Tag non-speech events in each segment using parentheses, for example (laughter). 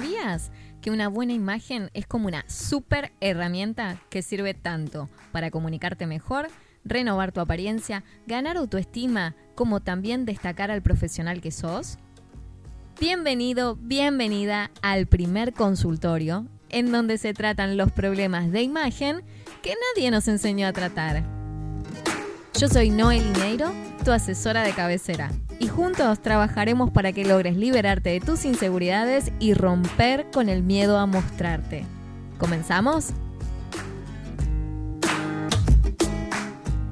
¿Sabías que una buena imagen es como una super herramienta que sirve tanto para comunicarte mejor, renovar tu apariencia, ganar autoestima, como también destacar al profesional que sos? Bienvenido, bienvenida al primer consultorio en donde se tratan los problemas de imagen que nadie nos enseñó a tratar. Yo soy Noel Ineiro, tu asesora de cabecera, y juntos trabajaremos para que logres liberarte de tus inseguridades y romper con el miedo a mostrarte. ¿Comenzamos?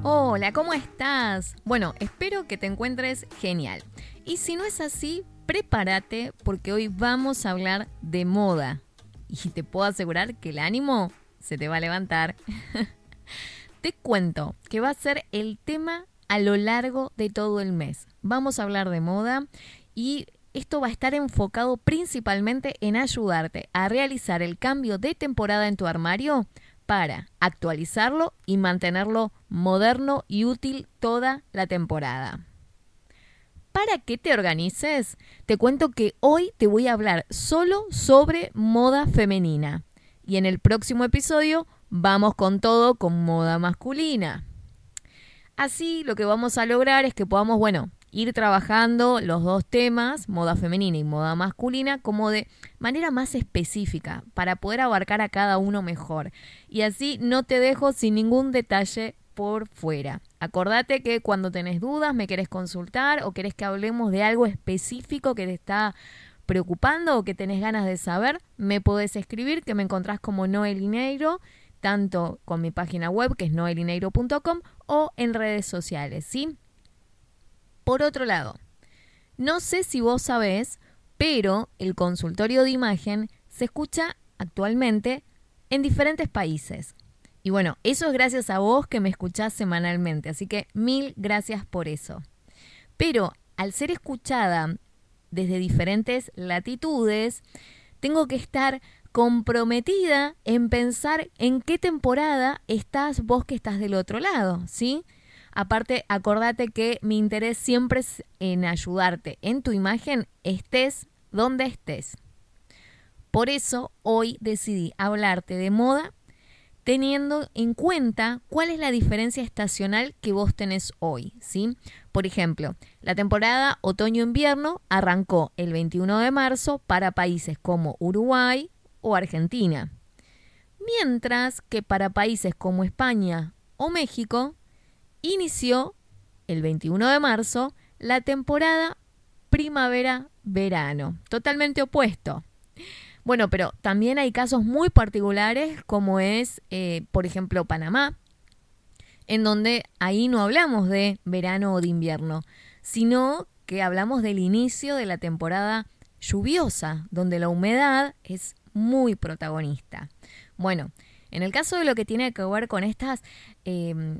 Hola, ¿cómo estás? Bueno, espero que te encuentres genial. Y si no es así, prepárate porque hoy vamos a hablar de moda. Y te puedo asegurar que el ánimo se te va a levantar. (laughs) te cuento que va a ser el tema a lo largo de todo el mes. Vamos a hablar de moda y esto va a estar enfocado principalmente en ayudarte a realizar el cambio de temporada en tu armario para actualizarlo y mantenerlo moderno y útil toda la temporada. Para que te organices, te cuento que hoy te voy a hablar solo sobre moda femenina y en el próximo episodio vamos con todo con moda masculina. Así lo que vamos a lograr es que podamos, bueno, ir trabajando los dos temas, moda femenina y moda masculina, como de manera más específica, para poder abarcar a cada uno mejor. Y así no te dejo sin ningún detalle por fuera. Acordate que cuando tenés dudas, me querés consultar o querés que hablemos de algo específico que te está preocupando o que tenés ganas de saber, me podés escribir que me encontrás como Noelineiro tanto con mi página web que es noelineiro.com o en redes sociales, ¿sí? Por otro lado, no sé si vos sabés, pero el consultorio de imagen se escucha actualmente en diferentes países. Y bueno, eso es gracias a vos que me escuchás semanalmente, así que mil gracias por eso. Pero al ser escuchada desde diferentes latitudes, tengo que estar comprometida en pensar en qué temporada estás vos que estás del otro lado, ¿sí? Aparte, acordate que mi interés siempre es en ayudarte en tu imagen, estés donde estés. Por eso hoy decidí hablarte de moda teniendo en cuenta cuál es la diferencia estacional que vos tenés hoy, ¿sí? Por ejemplo, la temporada otoño-invierno arrancó el 21 de marzo para países como Uruguay, o Argentina. Mientras que para países como España o México inició el 21 de marzo la temporada primavera-verano, totalmente opuesto. Bueno, pero también hay casos muy particulares como es, eh, por ejemplo, Panamá, en donde ahí no hablamos de verano o de invierno, sino que hablamos del inicio de la temporada lluviosa, donde la humedad es muy protagonista. Bueno, en el caso de lo que tiene que ver con estas em,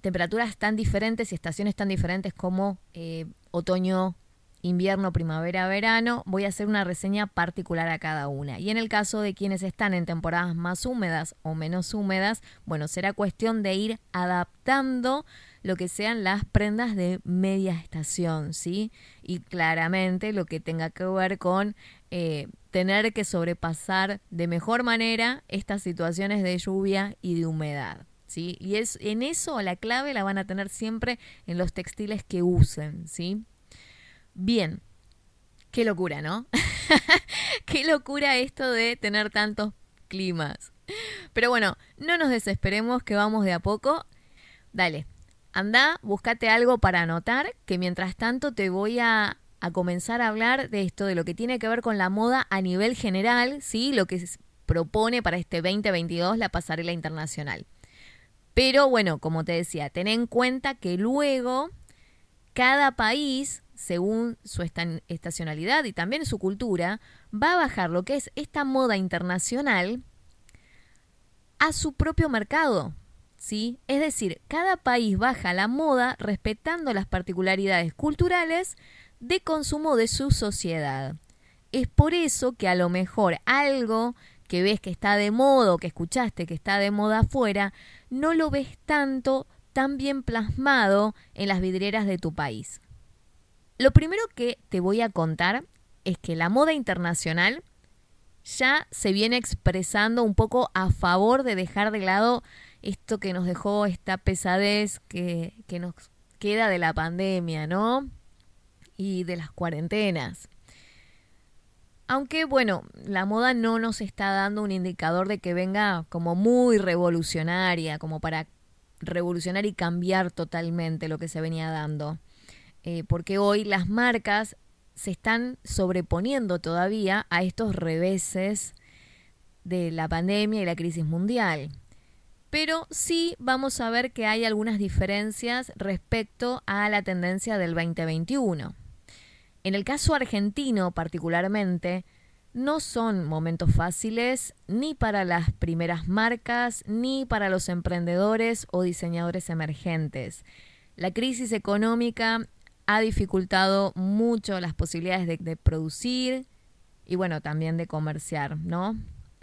temperaturas tan diferentes y estaciones tan diferentes como eh, otoño, invierno, primavera, verano, voy a hacer una reseña particular a cada una. Y en el caso de quienes están en temporadas más húmedas o menos húmedas, bueno, será cuestión de ir adaptando lo que sean las prendas de media estación, ¿sí? Y claramente lo que tenga que ver con eh, tener que sobrepasar de mejor manera estas situaciones de lluvia y de humedad. ¿sí? Y es, en eso la clave la van a tener siempre en los textiles que usen. ¿sí? Bien, qué locura, ¿no? (laughs) qué locura esto de tener tantos climas. Pero bueno, no nos desesperemos que vamos de a poco. Dale, anda, búscate algo para anotar, que mientras tanto te voy a a comenzar a hablar de esto, de lo que tiene que ver con la moda a nivel general, ¿sí? Lo que propone para este 2022 la pasarela internacional. Pero bueno, como te decía, ten en cuenta que luego cada país, según su estacionalidad y también su cultura, va a bajar lo que es esta moda internacional a su propio mercado. ¿Sí? Es decir, cada país baja la moda respetando las particularidades culturales de consumo de su sociedad. Es por eso que a lo mejor algo que ves que está de moda que escuchaste que está de moda afuera, no lo ves tanto tan bien plasmado en las vidrieras de tu país. Lo primero que te voy a contar es que la moda internacional ya se viene expresando un poco a favor de dejar de lado esto que nos dejó esta pesadez que, que nos queda de la pandemia, ¿no? Y de las cuarentenas. Aunque bueno, la moda no nos está dando un indicador de que venga como muy revolucionaria, como para revolucionar y cambiar totalmente lo que se venía dando. Eh, porque hoy las marcas se están sobreponiendo todavía a estos reveses de la pandemia y la crisis mundial. Pero sí vamos a ver que hay algunas diferencias respecto a la tendencia del 2021. En el caso argentino particularmente, no son momentos fáciles ni para las primeras marcas, ni para los emprendedores o diseñadores emergentes. La crisis económica ha dificultado mucho las posibilidades de, producir y bueno, también de comerciar, ¿no?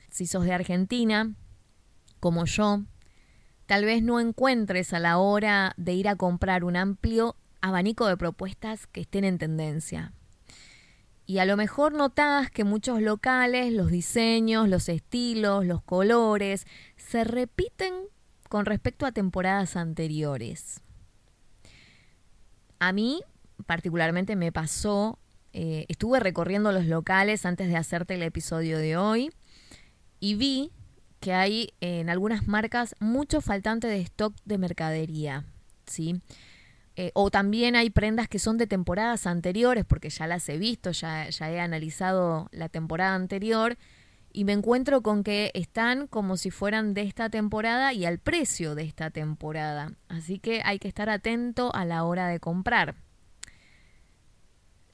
Si sos de Argentina, como yo, tal vez no encuentres a la hora de ir a comprar un amplio abanico de propuestas que estén en tendencia. Y a lo mejor notás que muchos locales, los diseños, los estilos, los colores, se repiten con respecto a temporadas anteriores. A mí particularmente me pasó, eh, estuve recorriendo los locales antes de hacerte el episodio de hoy y vi que hay en algunas marcas mucho faltante de stock de mercadería, ¿sí? Eh, o también hay prendas que son de temporadas anteriores, porque ya las he visto, ya, ya he analizado la temporada anterior y me encuentro con que están como si fueran de esta temporada y al precio de esta temporada. Así que hay que estar atento a la hora de comprar.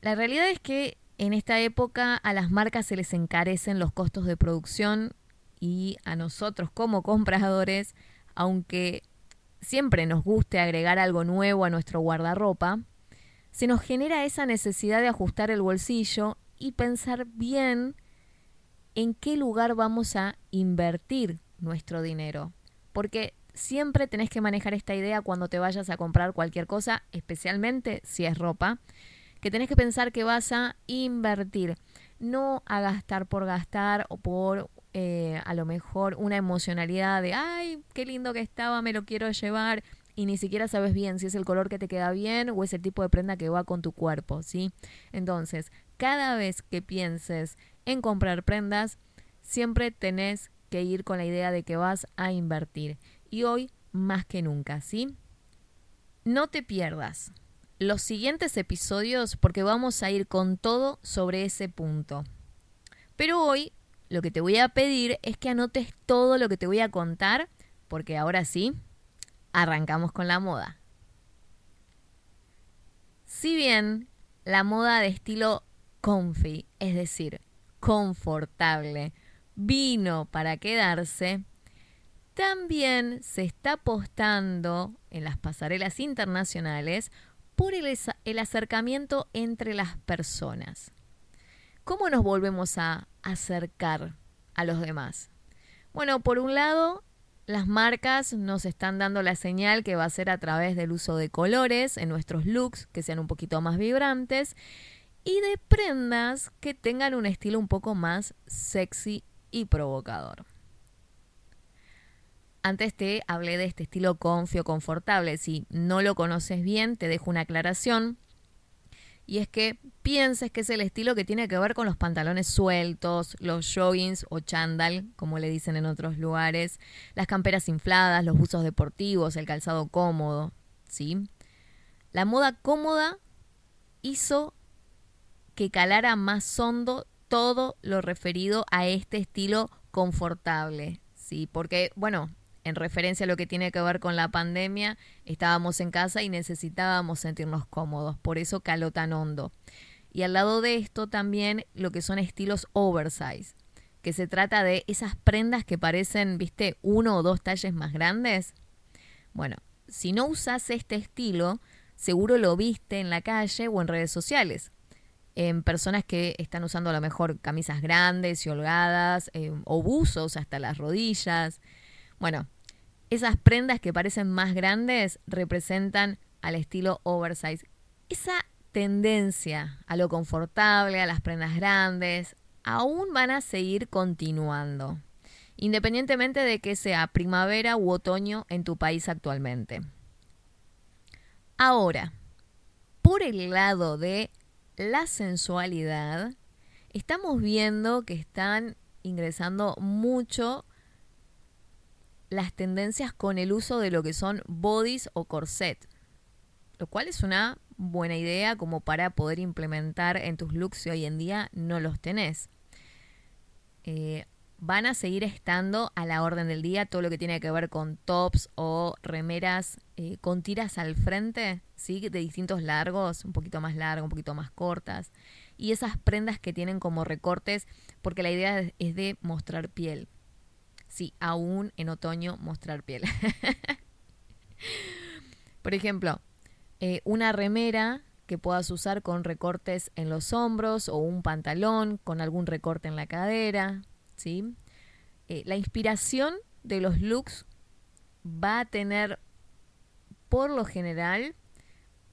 La realidad es que en esta época a las marcas se les encarecen los costos de producción y a nosotros como compradores, aunque siempre nos guste agregar algo nuevo a nuestro guardarropa, se nos genera esa necesidad de ajustar el bolsillo y pensar bien en qué lugar vamos a invertir nuestro dinero. Porque siempre tenés que manejar esta idea cuando te vayas a comprar cualquier cosa, especialmente si es ropa, que tenés que pensar que vas a invertir, no a gastar por gastar o por eh, a lo mejor una emocionalidad de, ay, qué lindo que estaba, me lo quiero llevar, y ni siquiera sabes bien si es el color que te queda bien o es el tipo de prenda que va con tu cuerpo, ¿sí? Entonces, cada vez que pienses en comprar prendas, siempre tenés que ir con la idea de que vas a invertir. Y hoy más que nunca, ¿sí? No te pierdas los siguientes episodios porque vamos a ir con todo sobre ese punto. Pero hoy lo que te voy a pedir es que anotes todo lo que te voy a contar, porque ahora sí, arrancamos con la moda. Si bien la moda de estilo comfy, es decir, confortable, vino para quedarse, también se está apostando en las pasarelas internacionales por el, el acercamiento entre las personas. ¿Cómo nos volvemos a acercar a los demás? Bueno, por un lado, las marcas nos están dando la señal que va a ser a través del uso de colores en nuestros looks que sean un poquito más vibrantes y de prendas que tengan un estilo un poco más sexy y provocador. Antes te hablé de este estilo confio confortable. Si no lo conoces bien, te dejo una aclaración y es que pienses que es el estilo que tiene que ver con los pantalones sueltos, los joggings o chandal, como le dicen en otros lugares, las camperas infladas, los buzos deportivos, el calzado cómodo, ¿sí? La moda cómoda hizo que calara más hondo todo lo referido a este estilo confortable, ¿sí? Porque, bueno, en referencia a lo que tiene que ver con la pandemia, estábamos en casa y necesitábamos sentirnos cómodos, por eso caló tan hondo. Y al lado de esto también lo que son estilos oversize, que se trata de esas prendas que parecen, viste, uno o dos talles más grandes. Bueno, si no usas este estilo, seguro lo viste en la calle o en redes sociales. En personas que están usando a lo mejor camisas grandes y holgadas eh, o buzos hasta las rodillas. Bueno, esas prendas que parecen más grandes representan al estilo oversize. Esa tendencia a lo confortable, a las prendas grandes, aún van a seguir continuando, independientemente de que sea primavera u otoño en tu país actualmente. Ahora, por el lado de la sensualidad, estamos viendo que están ingresando mucho las tendencias con el uso de lo que son bodies o corset, lo cual es una buena idea como para poder implementar en tus looks si hoy en día no los tenés. Eh, van a seguir estando a la orden del día todo lo que tiene que ver con tops o remeras eh, con tiras al frente, ¿sí? de distintos largos, un poquito más largas, un poquito más cortas, y esas prendas que tienen como recortes, porque la idea es de mostrar piel. Sí, aún en otoño mostrar piel. (laughs) Por ejemplo, eh, una remera que puedas usar con recortes en los hombros o un pantalón con algún recorte en la cadera, ¿sí? Eh, la inspiración de los looks va a tener, por lo general,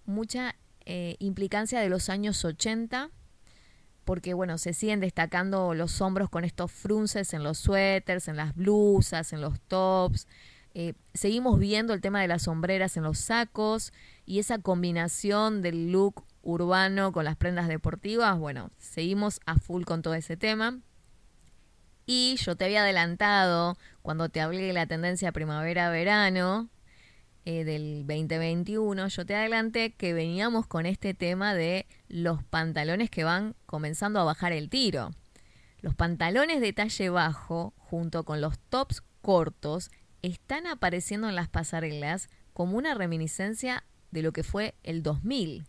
mucha eh, implicancia de los años 80, porque bueno, se siguen destacando los hombros con estos frunces en los suéteres, en las blusas, en los tops. Eh, seguimos viendo el tema de las sombreras en los sacos y esa combinación del look urbano con las prendas deportivas, bueno, seguimos a full con todo ese tema. Y yo te había adelantado cuando te hablé de la tendencia primavera-verano eh, del 2021, yo te adelanté que veníamos con este tema de los pantalones que van comenzando a bajar el tiro. Los pantalones de talle bajo, junto con los tops cortos, están apareciendo en las pasarelas como una reminiscencia de lo que fue el 2000.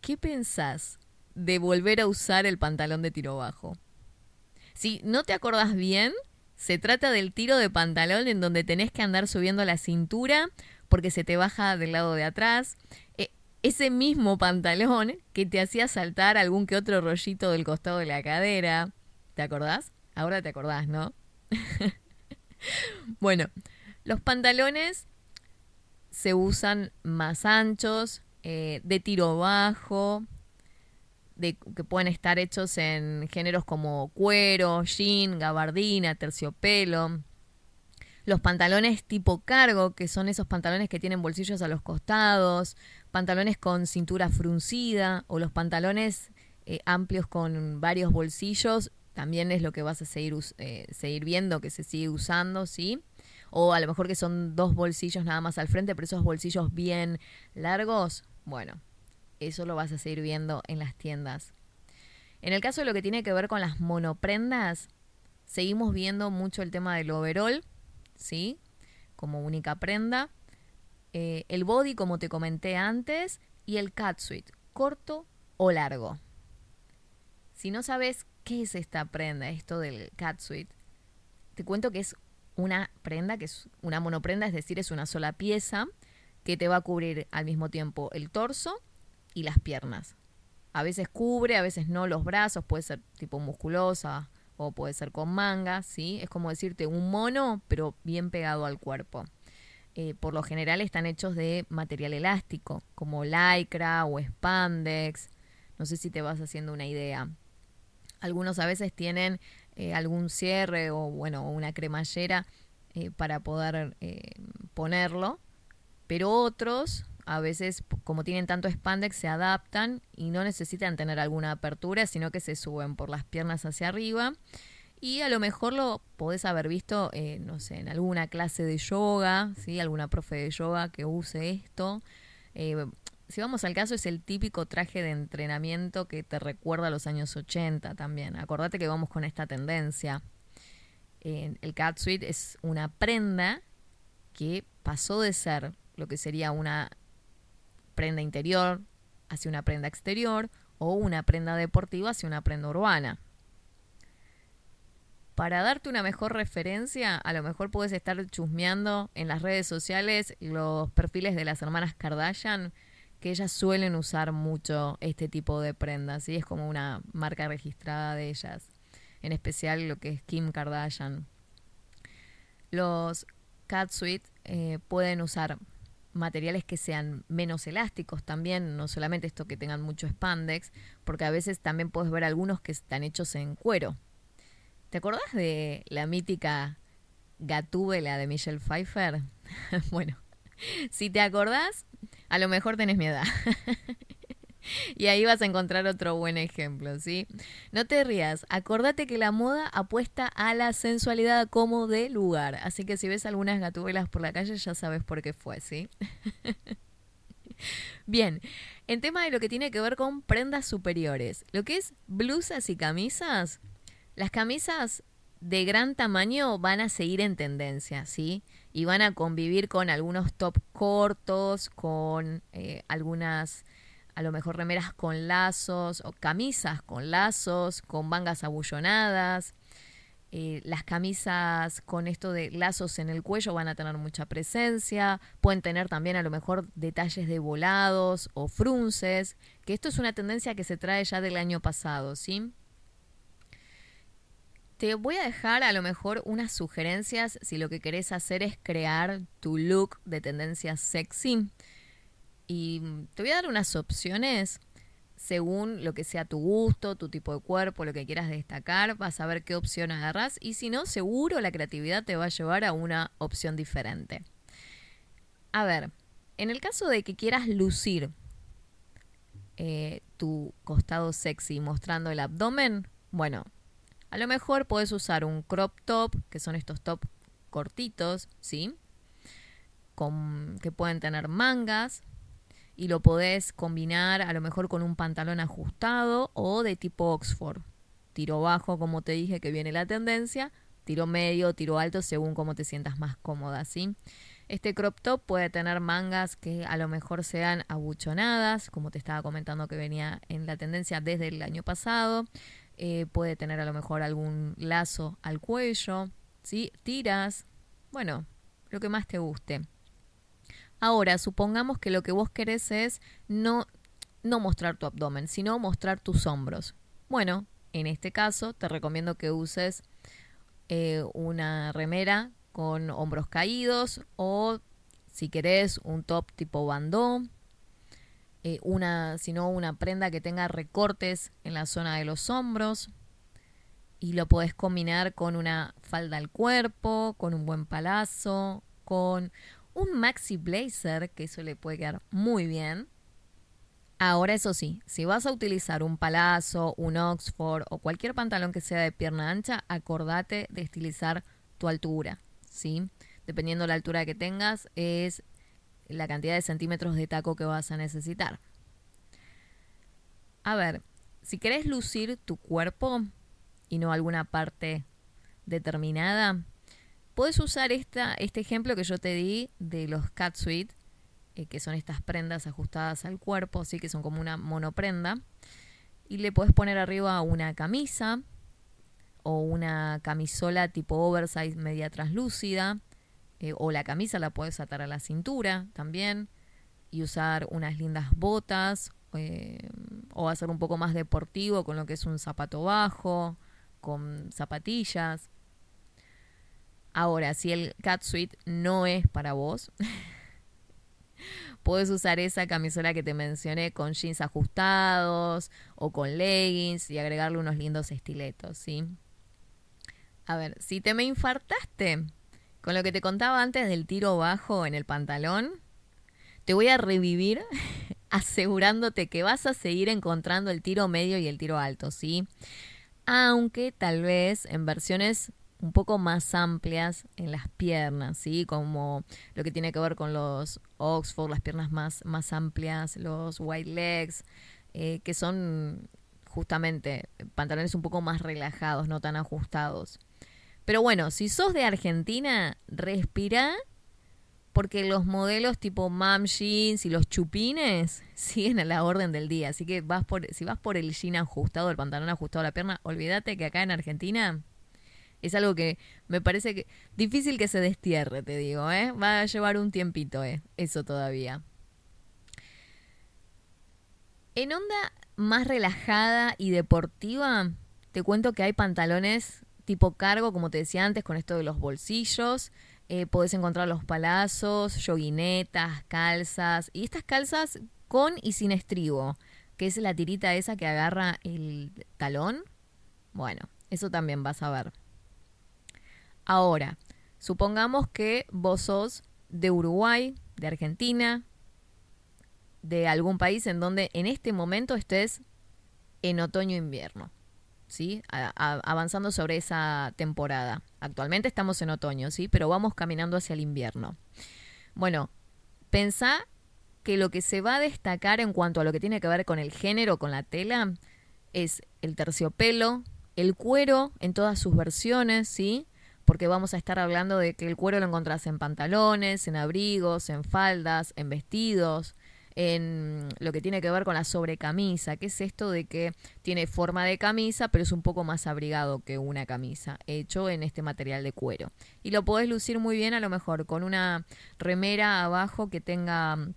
¿Qué pensás de volver a usar el pantalón de tiro bajo? Si no te acordás bien, se trata del tiro de pantalón en donde tenés que andar subiendo la cintura porque se te baja del lado de atrás. E, ese mismo pantalón que te hacía saltar algún que otro rollito del costado de la cadera. ¿Te acordás? Ahora te acordás, ¿no? (laughs) bueno, los pantalones se usan más anchos, eh, de tiro bajo, de, que pueden estar hechos en géneros como cuero, jean, gabardina, terciopelo. Los pantalones tipo cargo, que son esos pantalones que tienen bolsillos a los costados, pantalones con cintura fruncida o los pantalones eh, amplios con varios bolsillos también es lo que vas a seguir, eh, seguir viendo, que se sigue usando, ¿sí? O a lo mejor que son dos bolsillos nada más al frente, pero esos bolsillos bien largos, bueno, eso lo vas a seguir viendo en las tiendas. En el caso de lo que tiene que ver con las monoprendas, seguimos viendo mucho el tema del overall, ¿sí? Como única prenda. Eh, el body, como te comenté antes, y el catsuit, corto o largo. Si no sabes ¿Qué es esta prenda? Esto del catsuit. Te cuento que es una prenda, que es una monoprenda, es decir, es una sola pieza que te va a cubrir al mismo tiempo el torso y las piernas. A veces cubre, a veces no los brazos, puede ser tipo musculosa o puede ser con manga, ¿sí? Es como decirte un mono, pero bien pegado al cuerpo. Eh, por lo general están hechos de material elástico, como lycra o spandex. No sé si te vas haciendo una idea. Algunos a veces tienen eh, algún cierre o bueno, una cremallera eh, para poder ponerlo, pero otros a veces como tienen tanto spandex se adaptan y no necesitan tener alguna apertura, sino que se suben por las piernas hacia arriba. Y a lo mejor lo podés haber visto, no sé, en alguna clase de yoga, ¿sí? Alguna profe de yoga que use esto si vamos al caso, es el típico traje de entrenamiento que te recuerda a los años 80 también. Acordate que vamos con esta tendencia. el catsuit es una prenda que pasó de ser lo que sería una prenda interior hacia una prenda exterior o una prenda deportiva hacia una prenda urbana. Para darte una mejor referencia, a lo mejor puedes estar chusmeando en las redes sociales los perfiles de las hermanas Kardashian que ellas suelen usar mucho este tipo de prendas, y es como una marca registrada de ellas, en especial lo que es Kim Kardashian. Los catsuit eh, pueden usar materiales que sean menos elásticos también, no solamente esto que tengan mucho spandex, porque a veces también puedes ver algunos que están hechos en cuero. ¿Te acordás de la mítica Gatúbela de Michelle Pfeiffer? (laughs) bueno, si te acordás, a lo mejor tenés mi edad. (laughs) (laughs) y ahí vas a encontrar otro buen ejemplo, ¿sí? No te rías, acordate que la moda apuesta a la sensualidad como de lugar, así que si ves algunas gatubelas por la calle ya sabes por qué fue, ¿sí? (laughs) Bien, en tema de lo que tiene que ver con prendas superiores, lo que es blusas y camisas, las camisas de gran tamaño van a seguir en tendencia, ¿sí? Y van a convivir con algunos top cortos, con eh, algunas a lo mejor remeras con lazos o camisas con lazos, con mangas abullonadas. Eh, las camisas con esto de lazos en el cuello van a tener mucha presencia, pueden tener también a lo mejor detalles de volados o frunces, que esto es una tendencia que se trae ya del año pasado, ¿sí? Te voy a dejar a lo mejor unas sugerencias si lo que querés hacer es crear tu look de tendencia sexy. Y te voy a dar unas opciones según lo que sea tu gusto, tu tipo de cuerpo, lo que quieras destacar, vas a ver qué opción agarras y si no, seguro la creatividad te va a llevar a una opción diferente. A ver, en el caso de que quieras lucir eh, tu costado sexy mostrando el abdomen, bueno, a lo mejor puedes usar un crop top, que son estos top cortitos, ¿sí? Con, que pueden tener mangas, y lo podés combinar a lo mejor con un pantalón ajustado o de tipo Oxford. Tiro bajo, como te dije, que viene la tendencia, tiro medio, tiro alto, según cómo te sientas más cómoda, ¿sí? Este crop top puede tener mangas que a lo mejor sean abuchonadas, como te estaba comentando que venía en la tendencia desde el año pasado. Eh, puede tener a lo mejor algún lazo al cuello, ¿sí? Tiras, bueno, lo que más te guste. Ahora, supongamos que lo que vos querés es no, no mostrar tu abdomen, sino mostrar tus hombros. Bueno, en este caso te recomiendo que uses eh, una remera con hombros caídos o si querés un top tipo bandó, eh, una, sino una prenda que tenga recortes en la zona de los hombros y lo podés combinar con una falda al cuerpo, con un buen palazo, con un maxi blazer, que eso le puede quedar muy bien. Ahora, eso sí, si vas a utilizar un palazo, un Oxford o cualquier pantalón que sea de pierna ancha, acordate de estilizar tu altura, ¿sí? Dependiendo de la altura que tengas, es la cantidad de centímetros de taco que vas a necesitar. A ver, si querés lucir tu cuerpo y no alguna parte determinada, Puedes usar esta, este ejemplo que yo te di de los cat suite, eh, que son estas prendas ajustadas al cuerpo, así que son como una monoprenda. Y le puedes poner arriba una camisa o una camisola tipo oversize media translúcida. Eh, o la camisa la puedes atar a la cintura también. Y usar unas lindas botas. Eh, o hacer un poco más deportivo con lo que es un zapato bajo, con zapatillas. Ahora, si el cat suite no es para vos, (laughs) puedes usar esa camisola que te mencioné con jeans ajustados o con leggings y agregarle unos lindos estiletos, ¿sí? A ver, si te me infartaste con lo que te contaba antes del tiro bajo en el pantalón, te voy a revivir (laughs) asegurándote que vas a seguir encontrando el tiro medio y el tiro alto, ¿sí? Aunque tal vez en versiones un poco más amplias en las piernas, ¿sí? Como lo que tiene que ver con los Oxford, las piernas más, más amplias, los white legs, eh, que son justamente pantalones un poco más relajados, no tan ajustados. Pero bueno, si sos de Argentina, respira porque los modelos tipo mom jeans y los chupines (laughs) siguen a la orden del día. Así que vas por, si vas por el jean ajustado, el pantalón ajustado a la pierna, olvídate que acá en Argentina es algo que me parece que difícil que se destierre, te digo, ¿eh? Va a llevar un tiempito, ¿eh? Eso todavía. En onda más relajada y deportiva, te cuento que hay pantalones tipo cargo, como te decía antes, con esto de los bolsillos, eh, podés encontrar los palazos, yoguinetas, calzas. Y estas calzas con y sin estribo, que es la tirita esa que agarra el talón. Bueno, eso también vas a ver. Ahora, supongamos que vos sos de Uruguay, de Argentina, de algún país en donde en este momento estés en otoño-invierno, ¿sí? avanzando sobre esa temporada. Actualmente estamos en otoño, ¿sí? Pero vamos caminando hacia el invierno. Bueno, pensá que lo que se va a destacar en cuanto a lo que tiene que ver con el género, con la tela, es el terciopelo, el cuero en todas sus versiones, ¿sí? Porque vamos a estar hablando de que el cuero lo encontrás en pantalones, en abrigos, en faldas, en vestidos, en lo que tiene que ver con la sobrecamisa, que es esto de que tiene forma de camisa, pero es un poco más abrigado que una camisa, hecho en este material de cuero. Y lo podés lucir muy bien a lo mejor con una remera abajo que tenga mm,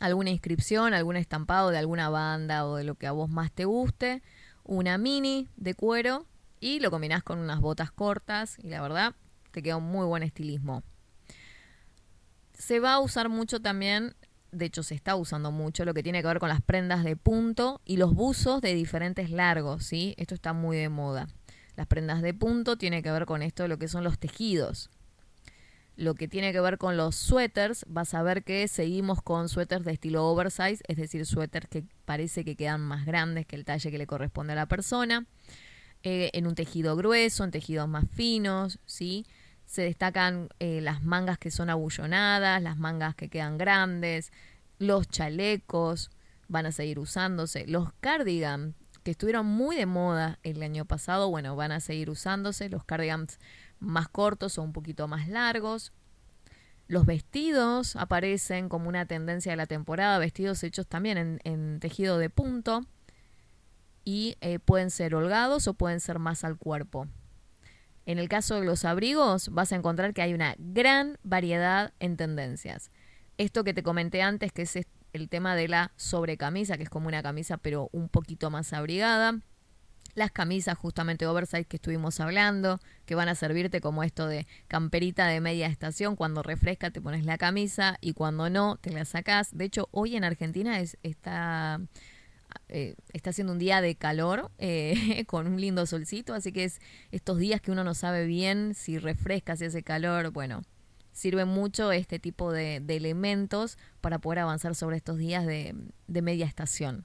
alguna inscripción, algún estampado de alguna banda o de lo que a vos más te guste, una mini de cuero y lo combinás con unas botas cortas y la verdad te queda un muy buen estilismo. Se va a usar mucho también de hecho se está usando mucho, lo que tiene que ver con las prendas de punto y los buzos de diferentes largos, ¿sí? Esto está muy de moda. Las prendas de punto tiene que ver con esto lo que son los tejidos. Lo que tiene que ver con los suéteres, vas a ver que seguimos con suéteres de estilo oversize, es decir, suéteres que parece que quedan más grandes que el talle que le corresponde a la persona, eh, en un tejido grueso, en tejidos más finos, ¿sí? Se destacan eh, las mangas que son abullonadas, las mangas que quedan grandes, los chalecos van a seguir usándose, los cardigans que estuvieron muy de moda el año pasado, bueno, van a seguir usándose, los cardigans más cortos o un poquito más largos. Los vestidos aparecen como una tendencia de la temporada, vestidos hechos también en, tejido de punto y eh, pueden ser holgados o pueden ser más al cuerpo. En el caso de los abrigos, vas a encontrar que hay una gran variedad en tendencias. Esto que te comenté antes, que es el tema de la sobrecamisa, que es como una camisa pero un poquito más abrigada. Las camisas justamente oversize que estuvimos hablando, que van a servirte como esto de camperita de media estación. Cuando refresca te pones la camisa y cuando no te la sacás. De hecho, hoy en Argentina es, está eh, está haciendo un día de calor eh, (laughs) con un lindo solcito, así que es estos días que uno no sabe bien si refresca, si hace calor, bueno, sirve mucho este tipo de, elementos para poder avanzar sobre estos días de, media estación.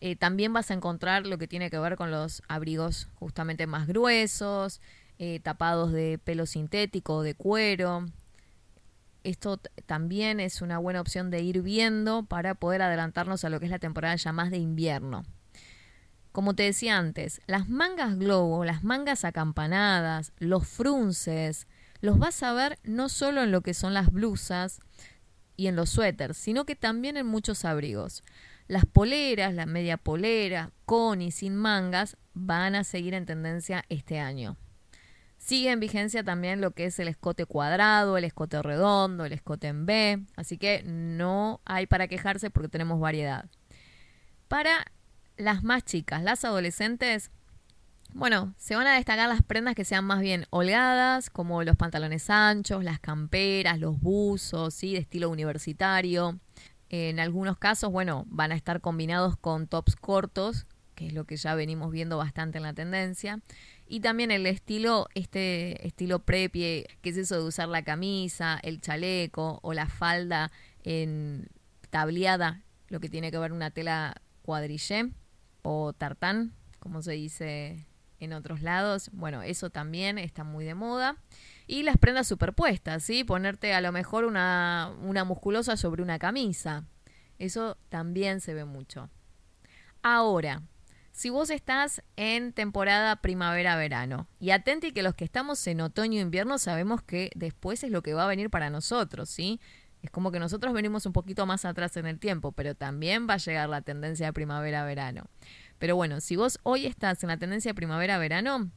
Eh, también vas a encontrar lo que tiene que ver con los abrigos justamente más gruesos, tapados de pelo sintético, de cuero, esto también es una buena opción de ir viendo para poder adelantarnos a lo que es la temporada ya más de invierno. Como te decía antes, las mangas globo, las mangas acampanadas, los frunces, los vas a ver no solo en lo que son las blusas y en los suéteres, sino que también en muchos abrigos. Las poleras, la media polera, con y sin mangas, van a seguir en tendencia este año. Sigue en vigencia también lo que es el escote cuadrado, el escote redondo, el escote en B, así que no hay para quejarse porque tenemos variedad. Para las más chicas, las adolescentes, bueno, se van a destacar las prendas que sean más bien holgadas, como los pantalones anchos, las camperas, los buzos, ¿sí? de estilo universitario. En algunos casos, bueno, van a estar combinados con tops cortos, que es lo que ya venimos viendo bastante en la tendencia. Y también el estilo, este estilo prepie, que es eso de usar la camisa, el chaleco o la falda en tableada, lo que tiene que ver una tela cuadrillé o tartán, como se dice en otros lados. Bueno, eso también está muy de moda. Y las prendas superpuestas, ¿sí? Ponerte a lo mejor una, una musculosa sobre una camisa. Eso también se ve mucho. Ahora, si vos estás en temporada primavera-verano. Y atenti que los que estamos en otoño-invierno sabemos que después es lo que va a venir para nosotros, ¿sí? Es como que nosotros venimos un poquito más atrás en el tiempo, pero también va a llegar la tendencia de primavera-verano. Pero bueno, si vos hoy estás en la tendencia de primavera-verano,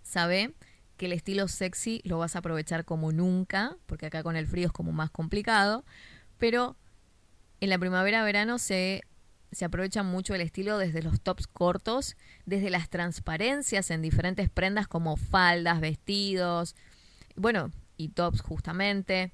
sabe que el estilo sexy lo vas a aprovechar como nunca, porque acá con el frío es como más complicado, pero en la primavera-verano se se aprovecha mucho el estilo desde los tops cortos, desde las transparencias en diferentes prendas como faldas, vestidos. Bueno, y tops justamente.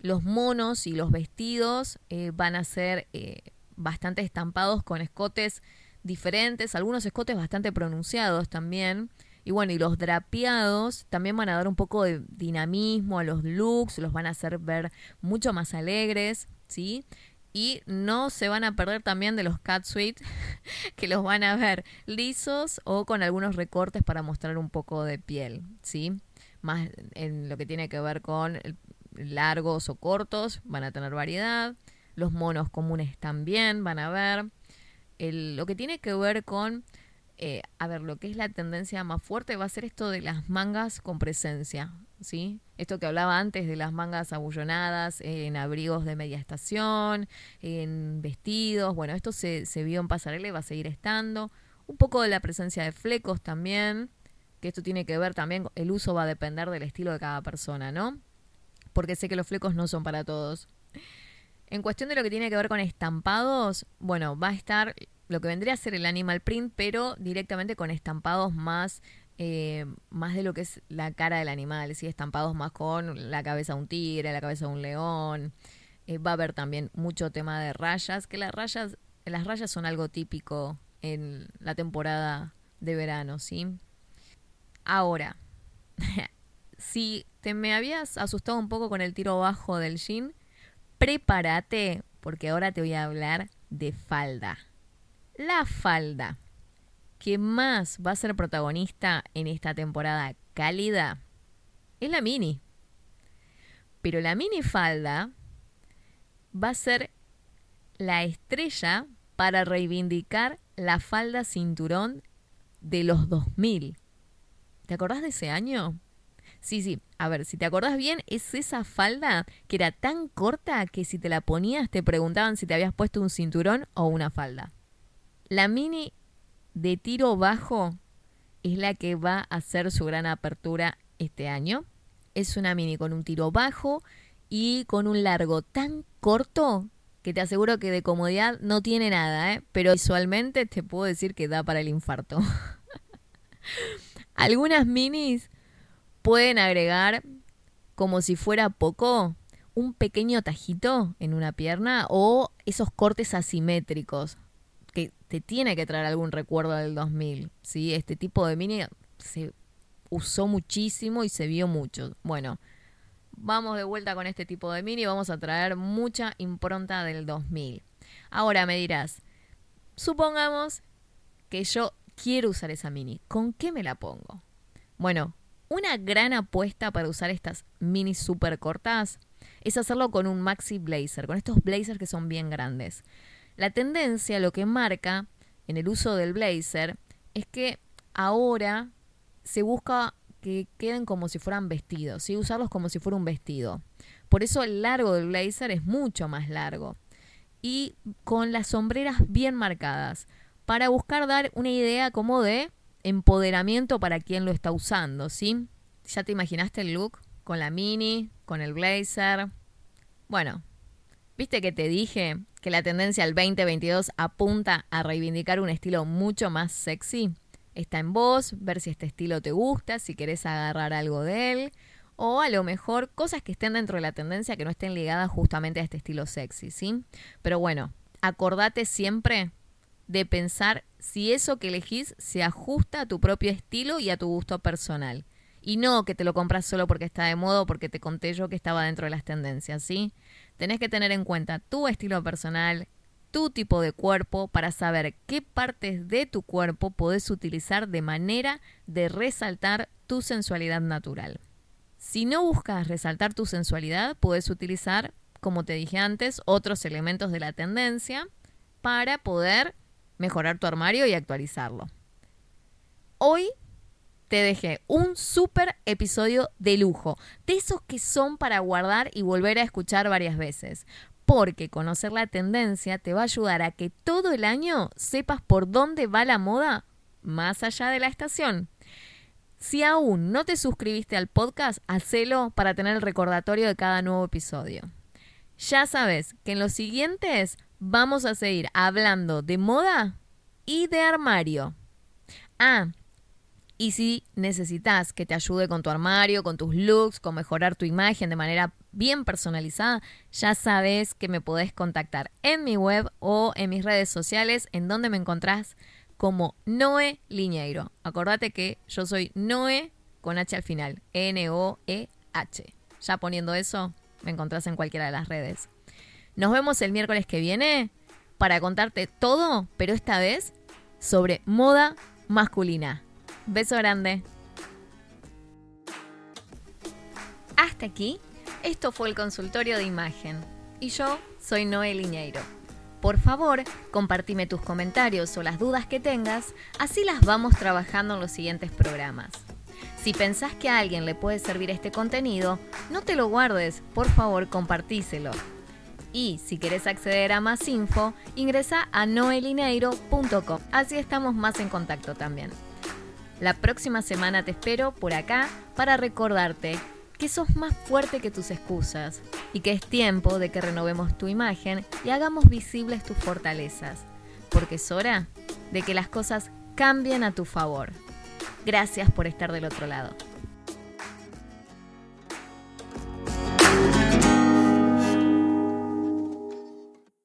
Los monos y los vestidos eh, van a ser eh, bastante estampados con escotes diferentes, algunos escotes bastante pronunciados también. Y bueno, y los drapeados también van a dar un poco de dinamismo a los looks, los van a hacer ver mucho más alegres, ¿sí? Y no se van a perder también de los catsuit, (laughs) que los van a ver lisos o con algunos recortes para mostrar un poco de piel, ¿sí? Más en lo que tiene que ver con largos o cortos, van a tener variedad. Los monos comunes también van a ver. El, lo que tiene que ver con eh, a ver, lo que es la tendencia más fuerte va a ser esto de las mangas con presencia, ¿sí? Esto que hablaba antes de las mangas abullonadas en abrigos de media estación, en vestidos, bueno, esto se, se vio en pasarela y va a seguir estando. Un poco de la presencia de flecos también, que esto tiene que ver también, el uso va a depender del estilo de cada persona, ¿no? Porque sé que los flecos no son para todos. En cuestión de lo que tiene que ver con estampados, bueno, va a estar lo que vendría a ser el animal print, pero directamente con estampados más, eh, más de lo que es la cara del animal, ¿sí? estampados más con la cabeza de un tigre, la cabeza de un león. Eh, va a haber también mucho tema de rayas, que las rayas, las rayas son algo típico en la temporada de verano, ¿sí? Ahora, (laughs) si te me habías asustado un poco con el tiro bajo del jean, prepárate porque ahora te voy a hablar de falda la falda que más va a ser protagonista en esta temporada cálida es la mini. Pero la mini falda va a ser la estrella para reivindicar la falda cinturón de los 2000. ¿Te acordás de ese año? Sí, sí. A ver, si te acordás bien, es esa falda que era tan corta que si te la ponías te preguntaban si te habías puesto un cinturón o una falda. La mini de tiro bajo es la que va a hacer su gran apertura este año. Es una mini con un tiro bajo y con un largo tan corto que te aseguro que de comodidad no tiene nada, ¿eh? pero visualmente te puedo decir que da para el infarto. (laughs) Algunas minis pueden agregar, como si fuera poco, un pequeño tajito en una pierna o esos cortes asimétricos que te tiene que traer algún recuerdo del 2000, ¿sí? Este tipo de mini se usó muchísimo y se vio mucho. Bueno, vamos de vuelta con este tipo de mini, vamos a traer mucha impronta del 2000. Ahora me dirás, supongamos que yo quiero usar esa mini, ¿con qué me la pongo? Bueno, una gran apuesta para usar estas mini super cortas es hacerlo con un maxi blazer, con estos blazers que son bien grandes. La tendencia, lo que marca en el uso del blazer, es que ahora se busca que queden como si fueran vestidos, y usarlos como si fuera un vestido. Por eso el largo del blazer es mucho más largo. Y con las sombreras bien marcadas, para buscar dar una idea como de empoderamiento para quien lo está usando, ¿sí? ¿Ya te imaginaste el look? Con la mini, con el blazer. Bueno, ¿viste que te dije que la tendencia al 2022 apunta a reivindicar un estilo mucho más sexy. Está en vos, ver si este estilo te gusta, si querés agarrar algo de él, o a lo mejor cosas que estén dentro de la tendencia que no estén ligadas justamente a este estilo sexy, ¿sí? Pero bueno, acordate siempre de pensar si eso que elegís se ajusta a tu propio estilo y a tu gusto personal. Y no que te lo compras solo porque está de moda o porque te conté yo que estaba dentro de las tendencias, ¿sí? Tenés que tener en cuenta tu estilo personal, tu tipo de cuerpo para saber qué partes de tu cuerpo podés utilizar de manera de resaltar tu sensualidad natural. Si no buscas resaltar tu sensualidad, puedes utilizar, como te dije antes, otros elementos de la tendencia para poder mejorar tu armario y actualizarlo. Hoy te dejé un súper episodio de lujo, de esos que son para guardar y volver a escuchar varias veces. Porque conocer la tendencia te va a ayudar a que todo el año sepas por dónde va la moda más allá de la estación. Si aún no te suscribiste al podcast, hacelo para tener el recordatorio de cada nuevo episodio. Ya sabes que en los siguientes vamos a seguir hablando de moda y de armario. Ah, Y si necesitas que te ayude con tu armario, con tus looks, con mejorar tu imagen de manera bien personalizada, ya sabes que me podés contactar en mi web o en mis redes sociales, en donde me encontrás como Noe Liñeiro. Acordate que yo soy Noe con H al final, N-O-E-H. Ya poniendo eso, me encontrás en cualquiera de las redes. Nos vemos el miércoles que viene para contarte todo, pero esta vez sobre moda masculina. Beso grande. Hasta aquí, esto fue el consultorio de imagen. Y yo soy Noel Liñeiro. Por favor, compartime tus comentarios o las dudas que tengas, así las vamos trabajando en los siguientes programas. Si pensás que a alguien le puede servir este contenido, no te lo guardes, por favor compartíselo. Y si querés acceder a más info, ingresa a noelineiro.com, así estamos más en contacto también. La próxima semana te espero por acá para recordarte que sos más fuerte que tus excusas y que es tiempo de que renovemos tu imagen y hagamos visibles tus fortalezas, porque es hora de que las cosas cambien a tu favor. Gracias por estar del otro lado.